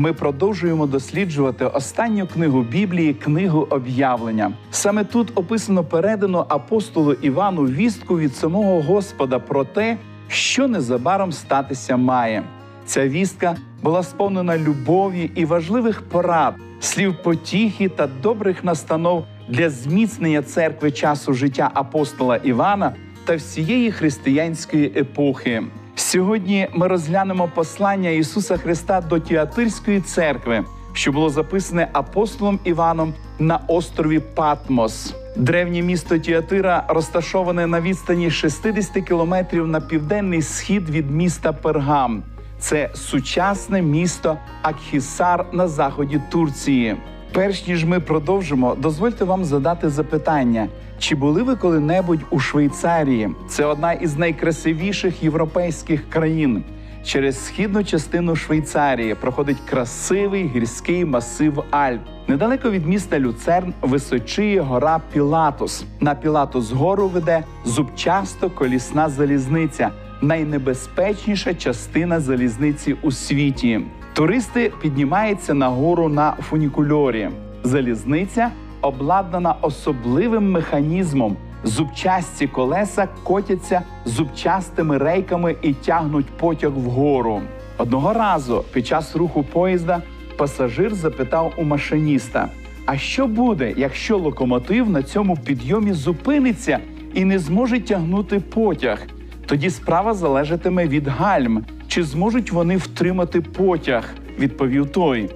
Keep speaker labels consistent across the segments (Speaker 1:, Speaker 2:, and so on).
Speaker 1: Ми продовжуємо досліджувати останню книгу Біблії, книгу об'явлення. Саме тут описано передано апостолу Івану вістку від самого Господа про те, що незабаром статися має. Ця вістка була сповнена любові і важливих порад, слів потіхи та добрих настанов для зміцнення церкви часу життя апостола Івана та всієї християнської епохи. Сьогодні ми розглянемо послання Ісуса Христа до Тіатирської церкви, що було записане апостолом Іваном на острові Патмос. Древнє місто Тіатира розташоване на відстані 60 кілометрів на південний схід від міста Пергам. Це сучасне місто Акхісар на заході Турції. Перш ніж ми продовжимо, дозвольте вам задати запитання: чи були ви коли-небудь у Швейцарії? Це одна із найкрасивіших європейських країн. Через східну частину Швейцарії проходить красивий гірський масив Альп. Недалеко від міста Люцерн височіє гора Пілатус. На Пілатус гору веде зубчасто колісна залізниця, найнебезпечніша частина залізниці у світі. Туристи піднімаються на гору на фунікульорі. Залізниця обладнана особливим механізмом. Зубчасті колеса котяться зубчастими рейками і тягнуть потяг вгору. Одного разу під час руху поїзда пасажир запитав у машиніста: а що буде, якщо локомотив на цьому підйомі зупиниться і не зможе тягнути потяг? Тоді справа залежатиме від гальм, чи зможуть вони втримати потяг, відповів той.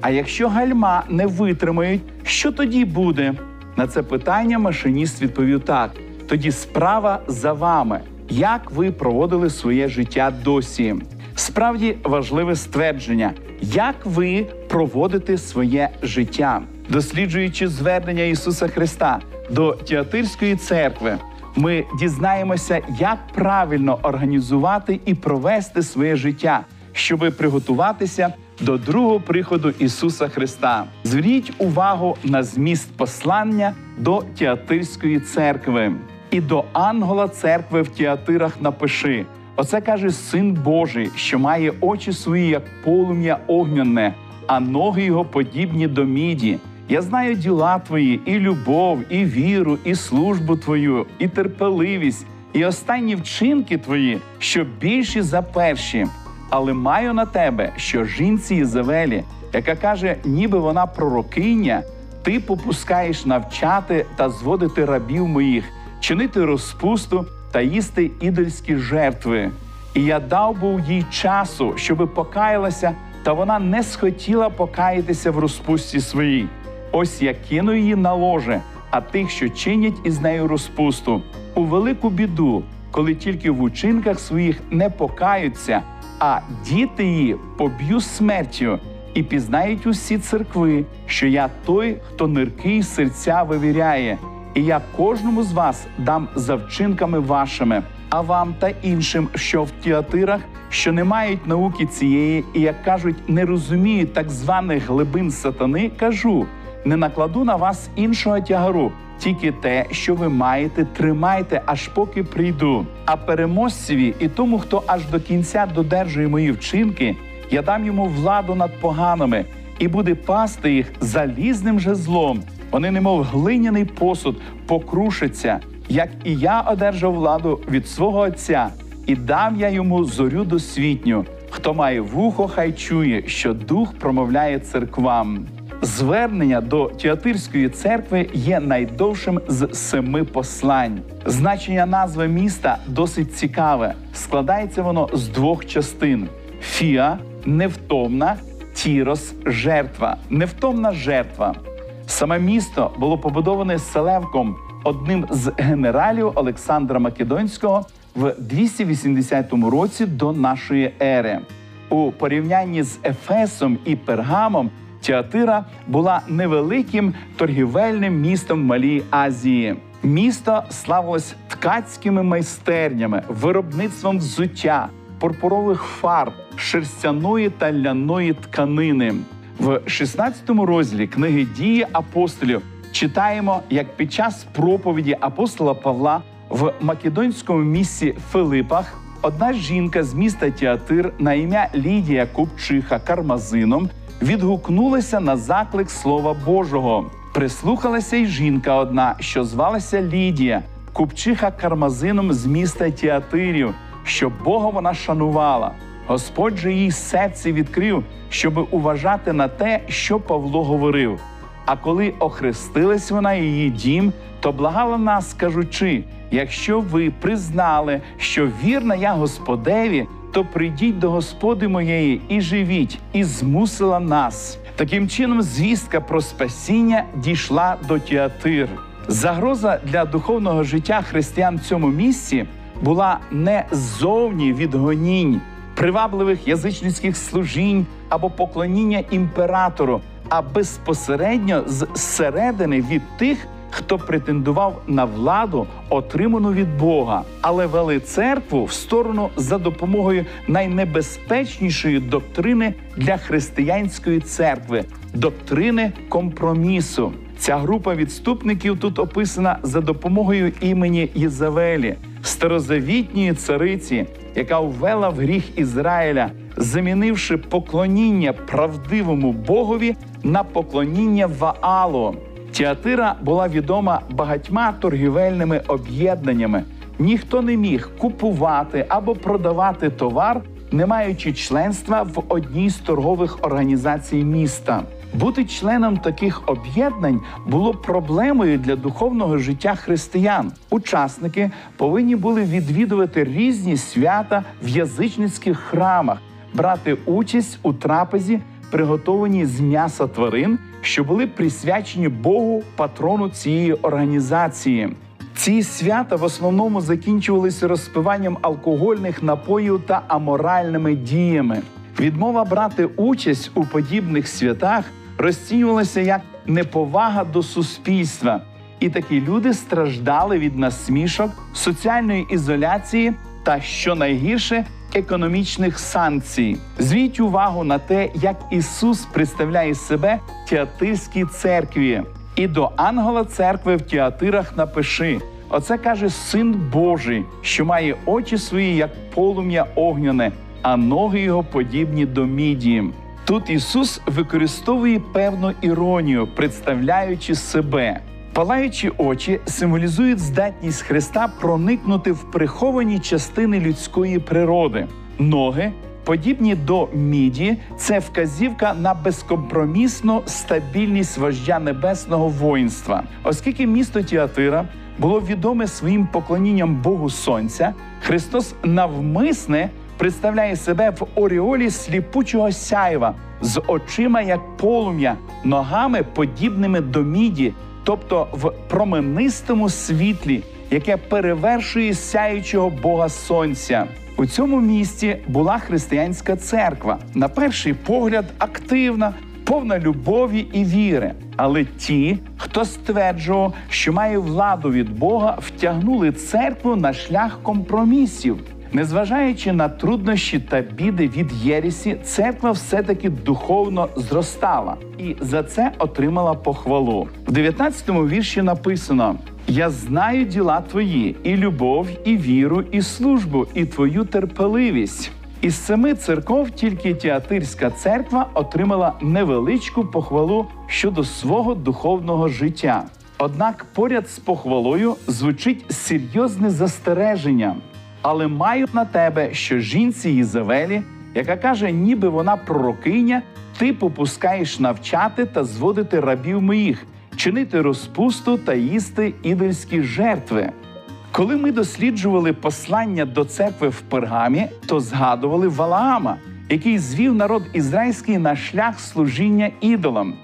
Speaker 1: А якщо гальма не витримають, що тоді буде? На це питання машиніст відповів так: тоді справа за вами. Як ви проводили своє життя досі? Справді важливе ствердження, як ви проводите своє життя, досліджуючи звернення Ісуса Христа до Тіатирської церкви, ми дізнаємося, як правильно організувати і провести своє життя, щоби приготуватися до другого приходу Ісуса Христа. Зверніть увагу на зміст послання до Тіатирської церкви і до ангела церкви в Тіатирах напиши. Оце каже Син Божий, що має очі свої, як полум'я огняне, а ноги його подібні до міді. Я знаю діла твої, і любов, і віру, і службу твою, і терпеливість, і останні вчинки твої, що більші за перші. Але маю на тебе, що жінці Єзавелі, яка каже, ніби вона пророкиня, ти попускаєш навчати та зводити рабів моїх, чинити розпусту та їсти ідольські жертви. І я дав був їй часу, щоби покаялася, та вона не схотіла покаятися в розпусті своїй. Ось я кину її на ложе, а тих, що чинять із нею розпусту, у велику біду, коли тільки в учинках своїх не покаються, а діти її поб'ю смертю. І пізнають усі церкви, що я той, хто нирки й серця вивіряє, і я кожному з вас дам за вчинками вашими, а вам та іншим, що в тіатирах, що не мають науки цієї, і як кажуть, не розуміють так званих глибин сатани, кажу не накладу на вас іншого тягару, тільки те, що ви маєте, тримайте, аж поки прийду. А переможцеві і тому, хто аж до кінця додержує мої вчинки, я дам йому владу над поганими і буде пасти їх залізним же злом. Вони, немов глиняний посуд, покрушаться, як і я одержав владу від свого отця, і дам я йому зорю досвітню. Хто має вухо, хай чує, що дух промовляє церквам. Звернення до Тіатирської церкви є найдовшим з семи послань. Значення назви міста досить цікаве. Складається воно з двох частин: фіа невтомна, тірос жертва. Невтомна жертва. Саме місто було побудоване Селевком, одним з генералів Олександра Македонського в 280 році до нашої ери. У порівнянні з Ефесом і Пергамом. Тіатира була невеликим торгівельним містом Малій Азії. Місто славилось ткацькими майстернями, виробництвом взуття, пурпурових фарб, шерстяної та ляної тканини. В 16 розділі книги дії апостолів читаємо, як під час проповіді апостола Павла в македонському місті Филипах одна жінка з міста Тіатир на ім'я Лідія Купчиха Кармазином відгукнулися на заклик Слова Божого. Прислухалася й жінка одна, що звалася Лідія, купчиха кармазином з міста Тіатирів, що Бога вона шанувала. Господь же їй серце відкрив, щоб уважати на те, що Павло говорив. А коли охрестилась вона і її дім, то благала нас, кажучи: якщо ви признали, що вірна я Господеві, то прийдіть до Господи моєї і живіть, і змусила нас. Таким чином, звістка про спасіння дійшла до Тіатир. Загроза для духовного життя християн в цьому місці була не ззовні від гонінь, привабливих язичницьких служінь або поклоніння імператору, а безпосередньо з середини від тих, хто претендував на владу, отриману від Бога, але вели церкву в сторону за допомогою найнебезпечнішої доктрини для християнської церкви доктрини компромісу. Ця група відступників тут описана за допомогою імені Єзавелі, старозавітньої цариці, яка ввела в гріх Ізраїля, замінивши поклоніння правдивому Богові на поклоніння Ваалу. Тіатира була відома багатьма торгівельними об'єднаннями. Ніхто не міг купувати або продавати товар, не маючи членства в одній з торгових організацій міста. Бути членом таких об'єднань було проблемою для духовного життя християн. Учасники повинні були відвідувати різні свята в язичницьких храмах, брати участь у трапезі, приготованій з м'яса тварин, що були присвячені Богу, патрону цієї організації. Ці свята в основному закінчувалися розпиванням алкогольних напоїв та аморальними діями. Відмова брати участь у подібних святах розцінювалася як неповага до суспільства, і такі люди страждали від насмішок, соціальної ізоляції та, що найгірше, економічних санкцій. Звіть увагу на те, як Ісус представляє себе Тіатирській церкві. І до ангела церкви в Тіатирах напиши. Оце каже Син Божий, що має очі свої, як полум'я огняне, а ноги його подібні до міді. Тут Ісус використовує певну іронію, представляючи себе. Палаючі очі символізують здатність Христа проникнути в приховані частини людської природи. Ноги, подібні до міді, це вказівка на безкомпромісну стабільність вождя небесного воїнства, оскільки місто Тіатира було відоме своїм поклонінням Богу Сонця, Христос навмисне представляє себе в оріолі сліпучого сяйва з очима як полум'я, ногами подібними до міді, тобто в променистому світлі, яке перевершує сяючого Бога Сонця. У цьому місті була християнська церква, на перший погляд, активна, повна любові і віри. Але ті, хто стверджував, що має владу від Бога, втягнули церкву на шлях компромісів. Незважаючи на труднощі та біди від Єрісі, церква все-таки духовно зростала і за це отримала похвалу. В 19-му вірші написано: Я знаю діла твої, і любов, і віру, і службу, і твою терпеливість. Із семи церков тільки Тіатирська церква отримала невеличку похвалу щодо свого духовного життя. Однак поряд з похвалою звучить серйозне застереження. Але маю на тебе, що жінці Єзавелі, яка каже, ніби вона пророкиня, ти попускаєш навчати та зводити рабів моїх, чинити розпусту та їсти ідольські жертви. Коли ми досліджували послання до церкви в Пергамі, то згадували Валаама, який звів народ ізраїльський на шлях служіння ідолам.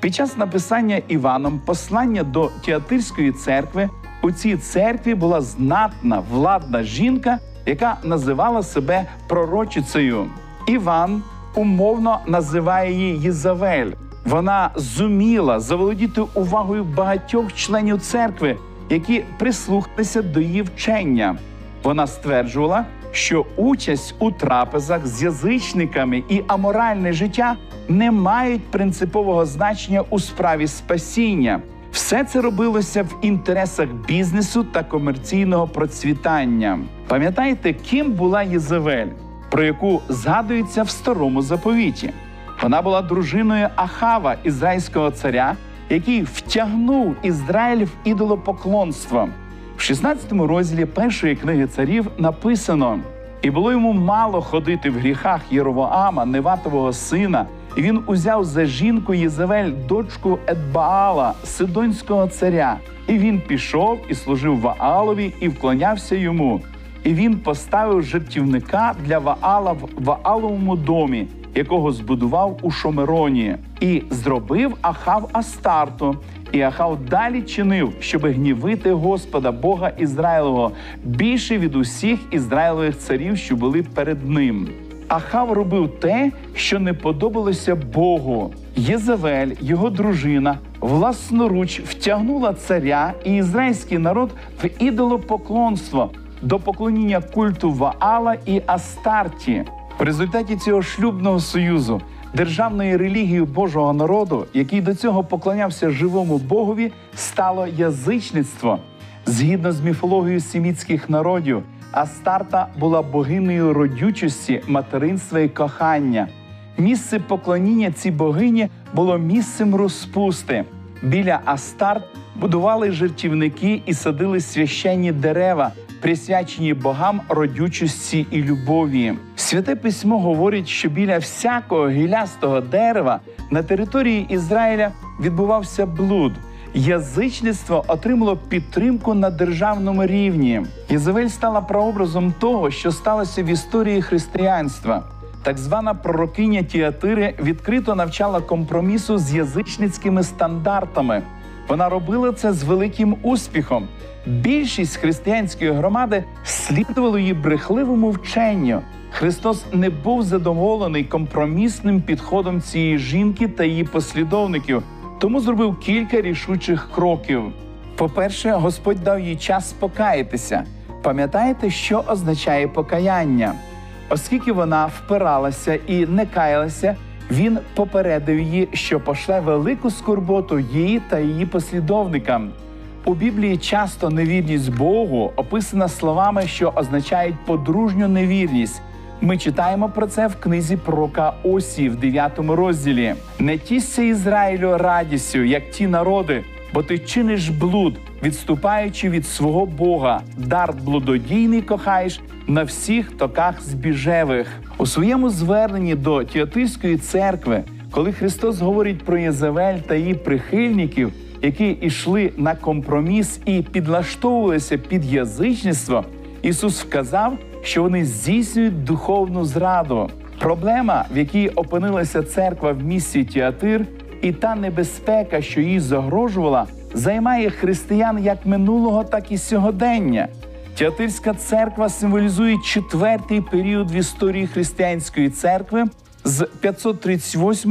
Speaker 1: Під час написання Іваном послання до Тіатирської церкви у цій церкві була знатна владна жінка, яка називала себе пророчицею. Іван умовно називає її Єзавель. Вона зуміла заволодіти увагою багатьох членів церкви, які прислухалися до її вчення. Вона стверджувала, що участь у трапезах з язичниками і аморальне життя не мають принципового значення у справі спасіння. Все це робилося в інтересах бізнесу та комерційного процвітання. Пам'ятаєте, ким була Єзавель, про яку згадується в старому заповіті? Вона була дружиною Ахава, ізраїльського царя, який втягнув Ізраїль в ідолопоклонство. В 16 розділі першої книги царів написано: і було йому мало ходити в гріхах Єровоама, Неватового сина, він узяв за жінку Єзавель, дочку Едбаала, Сидонського царя. І він пішов і служив Ваалові і вклонявся йому. І він поставив жертівника для Ваала в Вааловому домі, якого збудував у Шомероні, і зробив Ахав Астарту. І Ахав далі чинив, щоби гнівити Господа Бога Ізраїлового більше від усіх ізраїлових царів, що були перед ним. Ахав робив те, що не подобалося Богу. Єзавель, його дружина, власноруч втягнула царя і ізраїльський народ в ідолопоклонство до поклоніння культу Ваала і Астарті. В результаті цього шлюбного союзу державною релігією Божого народу, який до цього поклонявся живому Богові, стало язичництво. Згідно з міфологією семітських народів, Астарта була богинею родючості, материнства і кохання. Місце поклоніння цій богині було місцем розпусти. Біля Астарт будували жертівники і садили священні дерева, присвячені богам родючості і любові. Святе письмо говорить, що біля всякого гілястого дерева на території Ізраїля відбувався блуд. Язичництво отримало підтримку на державному рівні. Єзавель стала прообразом того, що сталося в історії християнства. Так звана пророкиня Тіатири відкрито навчала компромісу з язичницькими стандартами. Вона робила це з великим успіхом. Більшість християнської громади слідувало її брехливому вченню. Христос не був задоволений компромісним підходом цієї жінки та її послідовників, тому зробив кілька рішучих кроків. По-перше, Господь дав їй час покаятися. Пам'ятаєте, що означає покаяння? Оскільки вона впиралася і не каялася, він попередив її, що пошле велику скорботу їй та її послідовникам. У Біблії часто невірність Богу описана словами, що означають подружню невірність. Ми читаємо про це в книзі пророка Осі в 9 розділі. Не тісься Ізраїлю радістю, як ті народи, бо ти чиниш блуд, відступаючи від свого Бога, дар блудодійний кохаєш на всіх токах збіжевих. У своєму зверненні до Тіотирської церкви, коли Христос говорить про Єзавель та її прихильників, які йшли на компроміс і підлаштовувалися під язичництво, Ісус вказав, що вони здійснюють духовну зраду. Проблема, в якій опинилася церква в місті Тіатир, і та небезпека, що їй загрожувала, займає християн як минулого, так і сьогодення. Тіатирська церква символізує четвертий період в історії християнської церкви з 538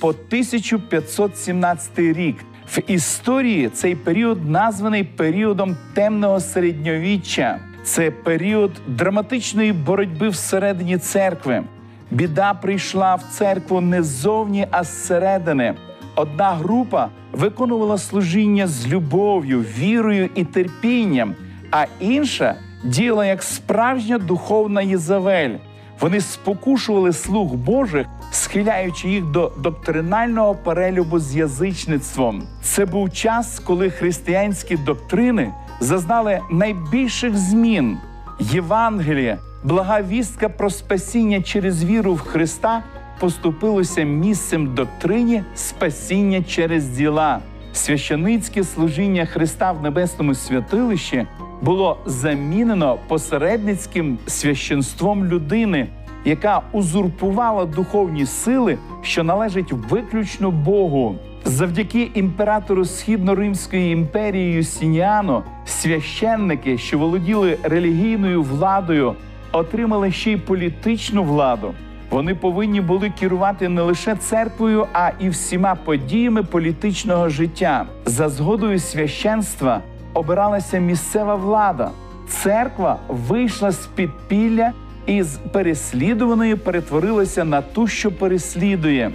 Speaker 1: по 1517 рік. В історії цей період названий періодом темного середньовіччя. Це період драматичної боротьби всередині церкви. Біда прийшла в церкву не ззовні, а зсередини. Одна група виконувала служіння з любов'ю, вірою і терпінням, а інша діяла як справжня духовна Єзавель. Вони спокушували слуг Божих, схиляючи їх до доктринального перелюбу з язичництвом. Це був час, коли християнські доктрини зазнали найбільших змін. Євангеліє, блага вістка про спасіння через віру в Христа поступилося місцем доктрині спасіння через діла. Священицьке служіння Христа в небесному святилищі було замінено посередницьким священством людини, яка узурпувала духовні сили, що належать виключно Богу. Завдяки імператору Східно-Римської імперії Юстиніану священники, що володіли релігійною владою, отримали ще й політичну владу. Вони повинні були керувати не лише церквою, а і всіма подіями політичного життя. За згодою священства обиралася місцева влада. Церква вийшла з підпілля і з переслідуваної перетворилася на ту, що переслідує.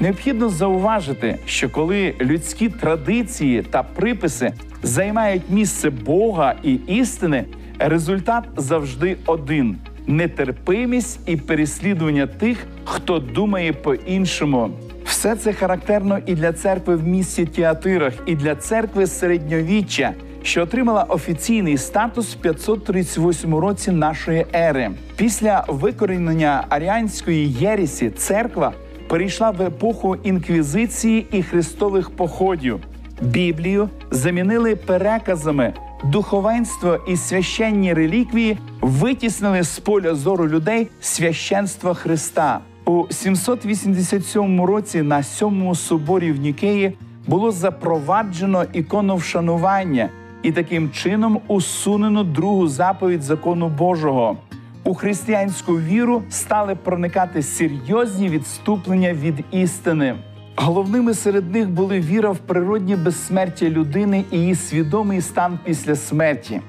Speaker 1: Необхідно зауважити, що коли людські традиції та приписи займають місце Бога і істини, результат завжди один: нетерпимість і переслідування тих, хто думає по-іншому. Все це характерно і для церкви в місті Тіатирах, і для церкви середньовіччя, що отримала офіційний статус в 538 році нашої ери. Після викорінення аріанської єрісі церква перейшла в епоху інквізиції і хрестових походів. Біблію замінили переказами. Духовенство і священні реліквії витіснили з поля зору людей священство Христа. У 787 році на сьомому соборі в Нікеї було запроваджено ікону вшанування і таким чином усунено другу заповідь закону Божого. У християнську віру стали проникати серйозні відступлення від істини. Головними серед них були віра в природнє безсмертя людини і її свідомий стан після смерті.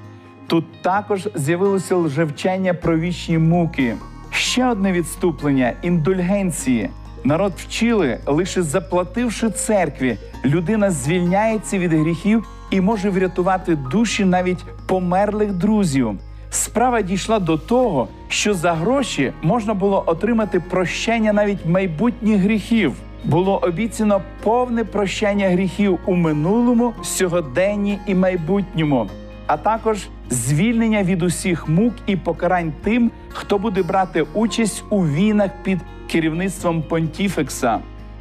Speaker 1: Тут також з'явилося лжевчення про вічні муки. Ще одне відступлення індульгенції. Народ вчили, лише заплативши церкві, людина звільняється від гріхів і може врятувати душі навіть померлих друзів. Справа дійшла до того, що за гроші можна було отримати прощення навіть майбутніх гріхів. Було обіцяно повне прощення гріхів у минулому, сьогоденні і майбутньому, а також звільнення від усіх мук і покарань тим, хто буде брати участь у війнах під керівництвом понтіфекса.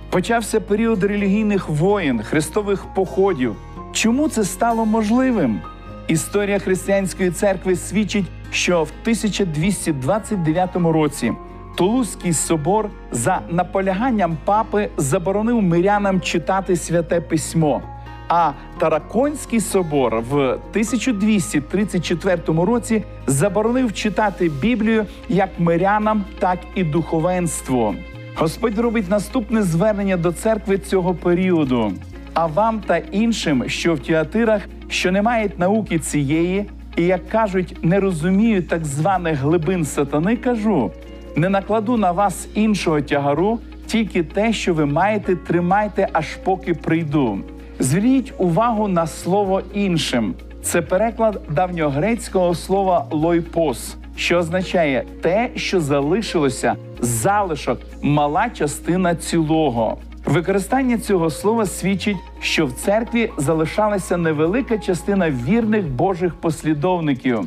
Speaker 1: Почався період релігійних воєн, хрестових походів. Чому це стало можливим? Історія християнської церкви свідчить, що в 1229 році Тулузький собор за наполяганням папи заборонив мирянам читати святе письмо. А Тараконський собор в 1234 році заборонив читати Біблію як мирянам, так і духовенству. Господь робить наступне звернення до церкви цього періоду. А вам та іншим, що в театирах, що не мають науки цієї, і як кажуть, не розуміють так званих глибин сатани, кажу: не накладу на вас іншого тягару, тільки те, що ви маєте, тримайте, аж поки прийду. Зверніть увагу на слово іншим. Це переклад давньогрецького слова лойпос, що означає те, що залишилося, залишок, мала частина цілого. Використання цього слова свідчить, що в церкві залишалася невелика частина вірних Божих послідовників.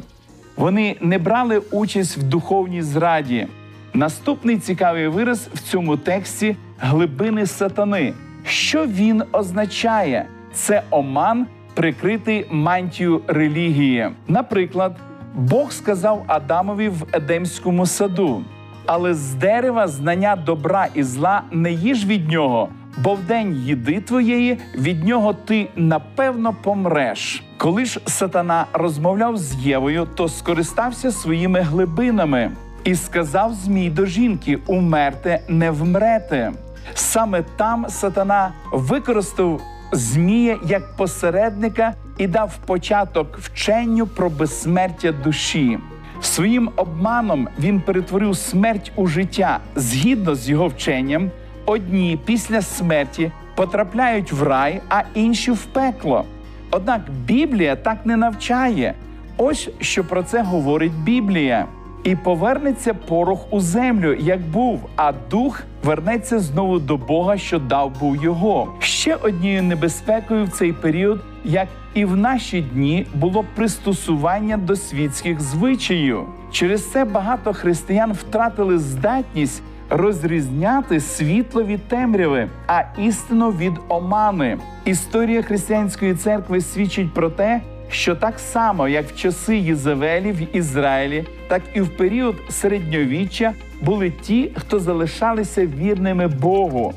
Speaker 1: Вони не брали участь в духовній зраді. Наступний цікавий вираз в цьому тексті глибини сатани. Що він означає? Це оман, прикритий мантію релігії. Наприклад, Бог сказав Адамові в Едемському саду. Але з дерева знання добра і зла не їж від нього, бо в день їди твоєї від нього ти напевно помреш. Коли ж сатана розмовляв з Євою, то скористався своїми глибинами і сказав Змій до жінки: Умерте, не вмрете. Саме там сатана використав Змія як посередника і дав початок вченню про безсмертя душі. Своїм обманом він перетворив смерть у життя. Згідно з його вченням, одні після смерті потрапляють в рай, а інші в пекло. Однак Біблія так не навчає. Ось що про це говорить Біблія. І повернеться порох у землю, як був, а дух вернеться знову до Бога, що дав був його. Ще однією небезпекою в цей період, як і в наші дні, було пристосування до світських звичаїв. Через це багато християн втратили здатність розрізняти світло від темряви, а істину від омани. Історія християнської церкви свідчить про те, що так само, як в часи Єзавелі в Ізраїлі, так і в період середньовіччя були ті, хто залишалися вірними Богу.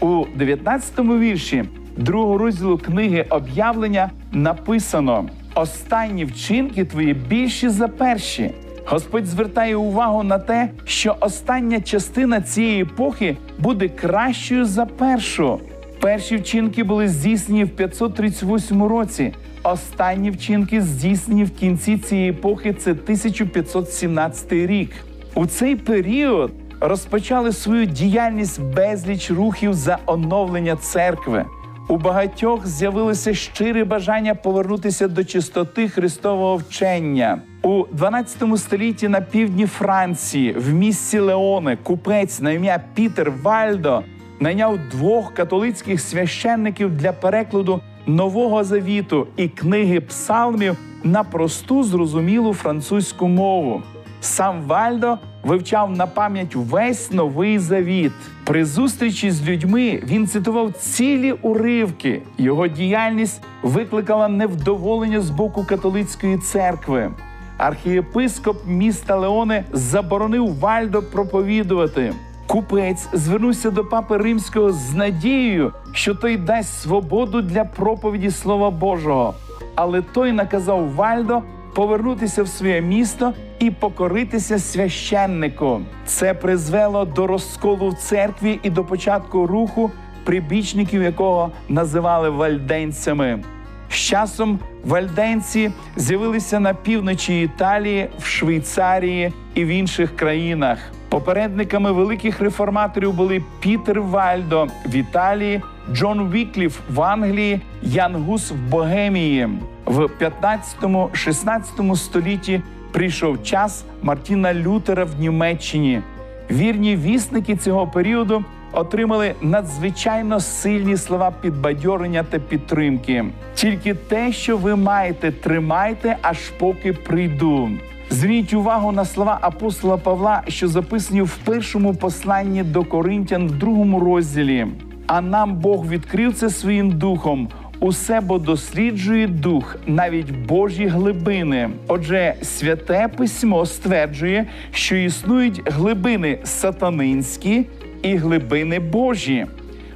Speaker 1: У 19-му вірші другого розділу книги об'явлення написано: останні вчинки твої більші за перші. Господь звертає увагу на те, що остання частина цієї епохи буде кращою за першу. Перші вчинки були здійснені в 538 році. Останні вчинки здійснені в кінці цієї епохи. Це 1517 рік. У цей період розпочали свою діяльність безліч рухів за оновлення церкви. У багатьох з'явилося щире бажання повернутися до чистоти Христового вчення. У 12 столітті на півдні Франції, в місті Леоне, купець на ім'я Пітер Вальдо найняв двох католицьких священників для перекладу Нового Завіту і книги псалмів на просту зрозумілу французьку мову. Сам Вальдо вивчав на пам'ять весь новий завіт. При зустрічі з людьми він цитував цілі уривки. Його діяльність викликала невдоволення з боку католицької церкви. Архієпископ міста Леоне заборонив Вальдо проповідувати. Купець звернувся до папи римського з надією, що той дасть свободу для проповіді Слова Божого. Але той наказав Вальдо повернутися в своє місто і покоритися священнику. Це призвело до розколу в церкві і до початку руху, прибічників якого називали вальденцями. З часом вальденці з'явилися на півночі Італії, в Швейцарії і в інших країнах. Попередниками великих реформаторів були Пітер Вальдо в Італії, Джон Вікліф в Англії, Ян Гус в Богемії. В 15-16 столітті прийшов час Мартіна Лютера в Німеччині. Вірні вісники цього періоду отримали надзвичайно сильні слова підбадьорення та підтримки. Тільки те, що ви маєте, тримайте, аж поки прийду. Зверніть увагу на слова апостола Павла, що записані в першому посланні до Коринтян в другому розділі. А нам Бог відкрив це своїм духом. Усе бо досліджує дух, навіть Божі глибини. Отже, святе письмо стверджує, що існують глибини сатанинські і глибини Божі.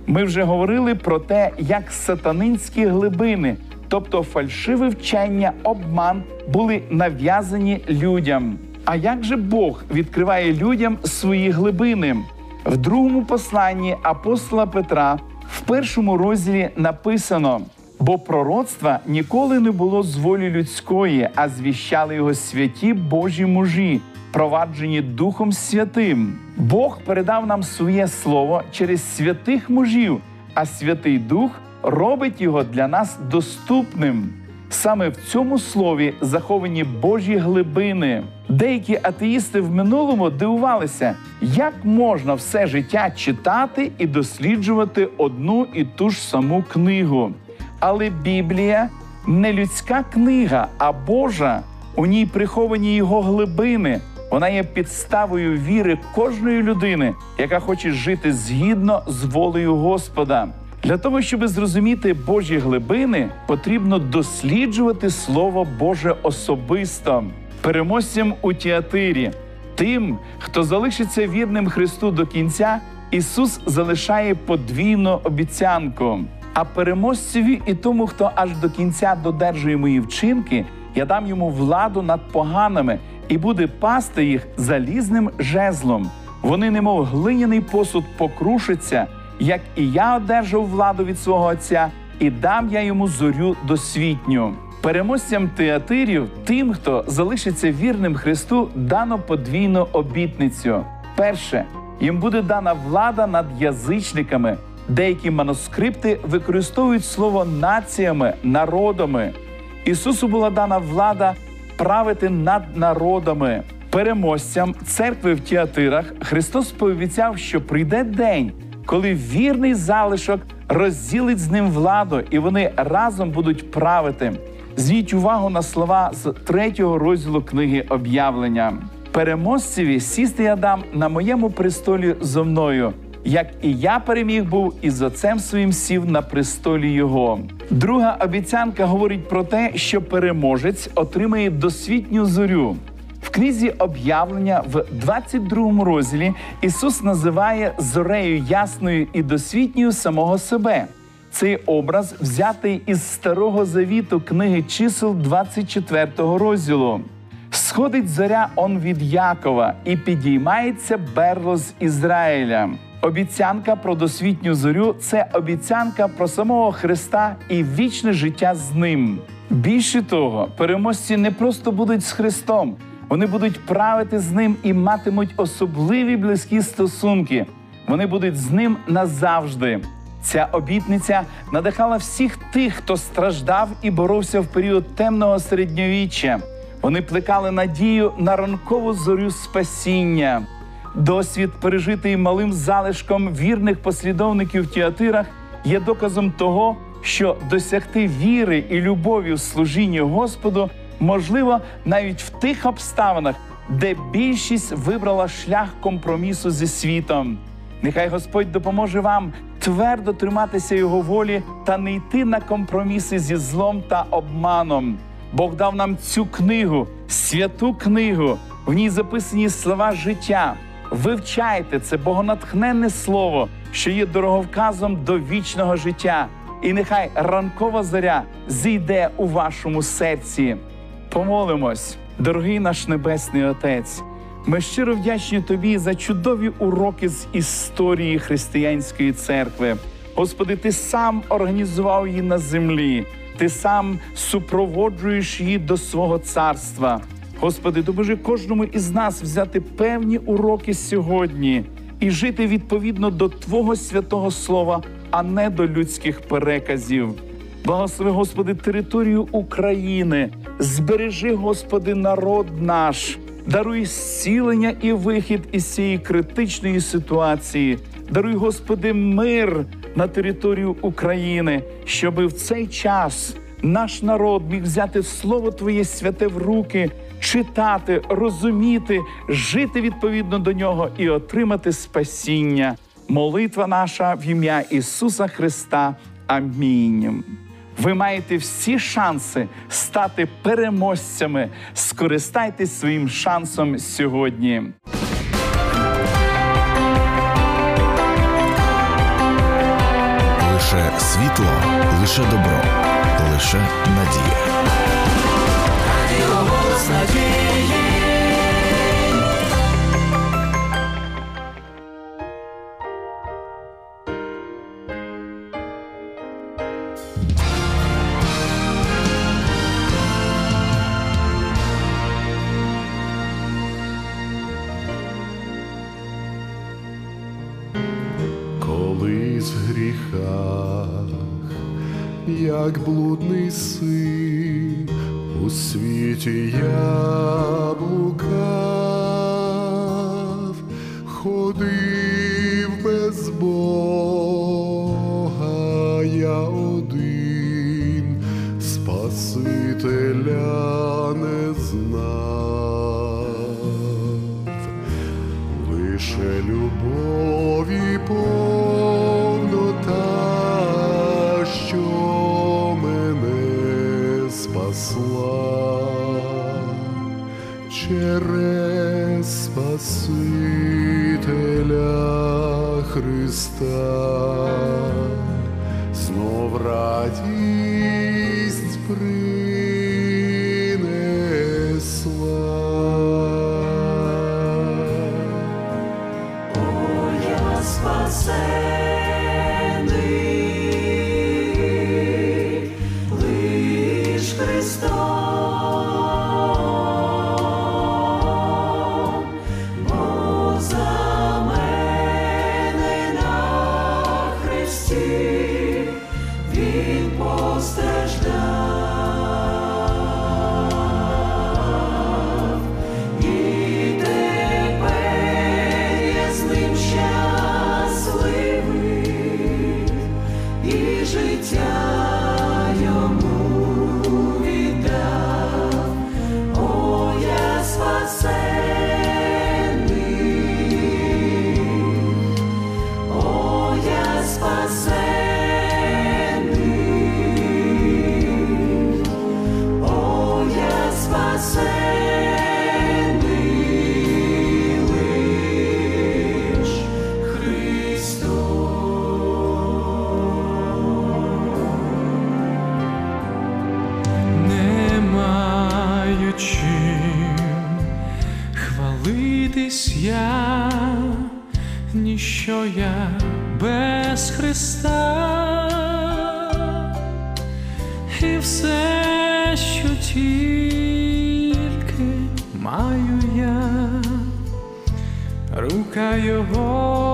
Speaker 1: Ми вже говорили про те, як сатанинські глибини, тобто фальшиве вчення, обман, були нав'язані людям. А як же Бог відкриває людям свої глибини? В другому посланні апостола Петра в першому розділі написано: бо пророцтва ніколи не було з волі людської, а звіщали його святі Божі мужі, проваджені Духом Святим. Бог передав нам своє слово через святих мужів, а Святий Дух робить його для нас доступним. Саме в цьому слові заховані Божі глибини. Деякі атеїсти в минулому дивувалися, як можна все життя читати і досліджувати одну і ту ж саму книгу. Але Біблія не людська книга, а Божа. У ній приховані його глибини. Вона є підставою віри кожної людини, яка хоче жити згідно з волею Господа. Для того, щоб зрозуміти Божі глибини, потрібно досліджувати Слово Боже особисто, переможцям у тіатирі. Тим, хто залишиться вірним Христу до кінця, Ісус залишає подвійну обіцянку. А переможцеві і тому, хто аж до кінця додержує мої вчинки, я дам йому владу над поганими і буде пасти їх залізним жезлом. Вони, немов глиняний посуд, покрушаться, як і я одержав владу від свого отця, і дам я йому зорю досвітню. Переможцям театирів, тим, хто залишиться вірним Христу, дано подвійну обітницю. Перше, їм буде дана влада над язичниками. Деякі манускрипти використовують слово націями, народами. Ісусу була дана влада правити над народами. Переможцям церкви в Тіатирах Христос пообіцяв, що прийде день, коли вірний залишок розділить з ним владу, і вони разом будуть правити. Зверніть увагу на слова з третього розділу книги об'явлення. Переможцеві сісти я дам на моєму престолі зо мною, як і я переміг був і з отцем своїм сів на престолі його. Друга обіцянка говорить про те, що переможець отримає досвітню зорю. В книзі об'явлення в 22 розділі Ісус називає зорею ясною і досвітньою самого себе. Цей образ взятий із старого завіту книги чисел 24 розділу. Сходить зоря он від Якова і підіймається берло з Ізраїля. Обіцянка про досвітню зорю це обіцянка про самого Христа і вічне життя з ним. Більше того, переможці не просто будуть з Христом, вони будуть правити з ним і матимуть особливі близькі стосунки. Вони будуть з ним назавжди. Ця обітниця надихала всіх тих, хто страждав і боровся в період темного середньовіччя. Вони плекали надію на ранкову зорю спасіння. Досвід, пережитий малим залишком вірних послідовників в Тіатирах, є доказом того, що досягти віри і любові в служінні Господу можливо навіть в тих обставинах, де більшість вибрала шлях компромісу зі світом. Нехай Господь допоможе вам твердо триматися його волі та не йти на компроміси зі злом та обманом. Бог дав нам цю книгу, святу книгу. В ній записані слова життя. Вивчайте це богонатхненне слово, що є дороговказом до вічного життя. І нехай ранкова зоря зійде у вашому серці. Помолимось, дорогий наш Небесний Отець. Ми щиро вдячні тобі за чудові уроки з історії християнської церкви. Господи, ти сам організував її на землі, ти сам супроводжуєш її до свого царства. Господи, допоможи кожному із нас взяти певні уроки сьогодні і жити відповідно до Твого святого Слова, а не до людських переказів. Благослови, Господи, територію України, збережи, Господи, народ наш, даруй зцілення і вихід із цієї критичної ситуації. Даруй, Господи, мир на територію України, щоби в цей час наш народ міг взяти Слово Твоє святе в руки, читати, розуміти, жити відповідно до нього і отримати спасіння. Молитва наша в ім'я Ісуса Христа. Амінь. Ви маєте всі шанси стати переможцями. Скористайтесь своїм шансом сьогодні.
Speaker 2: Лише світло, лише добро, лише надія.
Speaker 3: Лише любові повнота, що мене спасла. Через Спасителя Христа,
Speaker 4: Oh.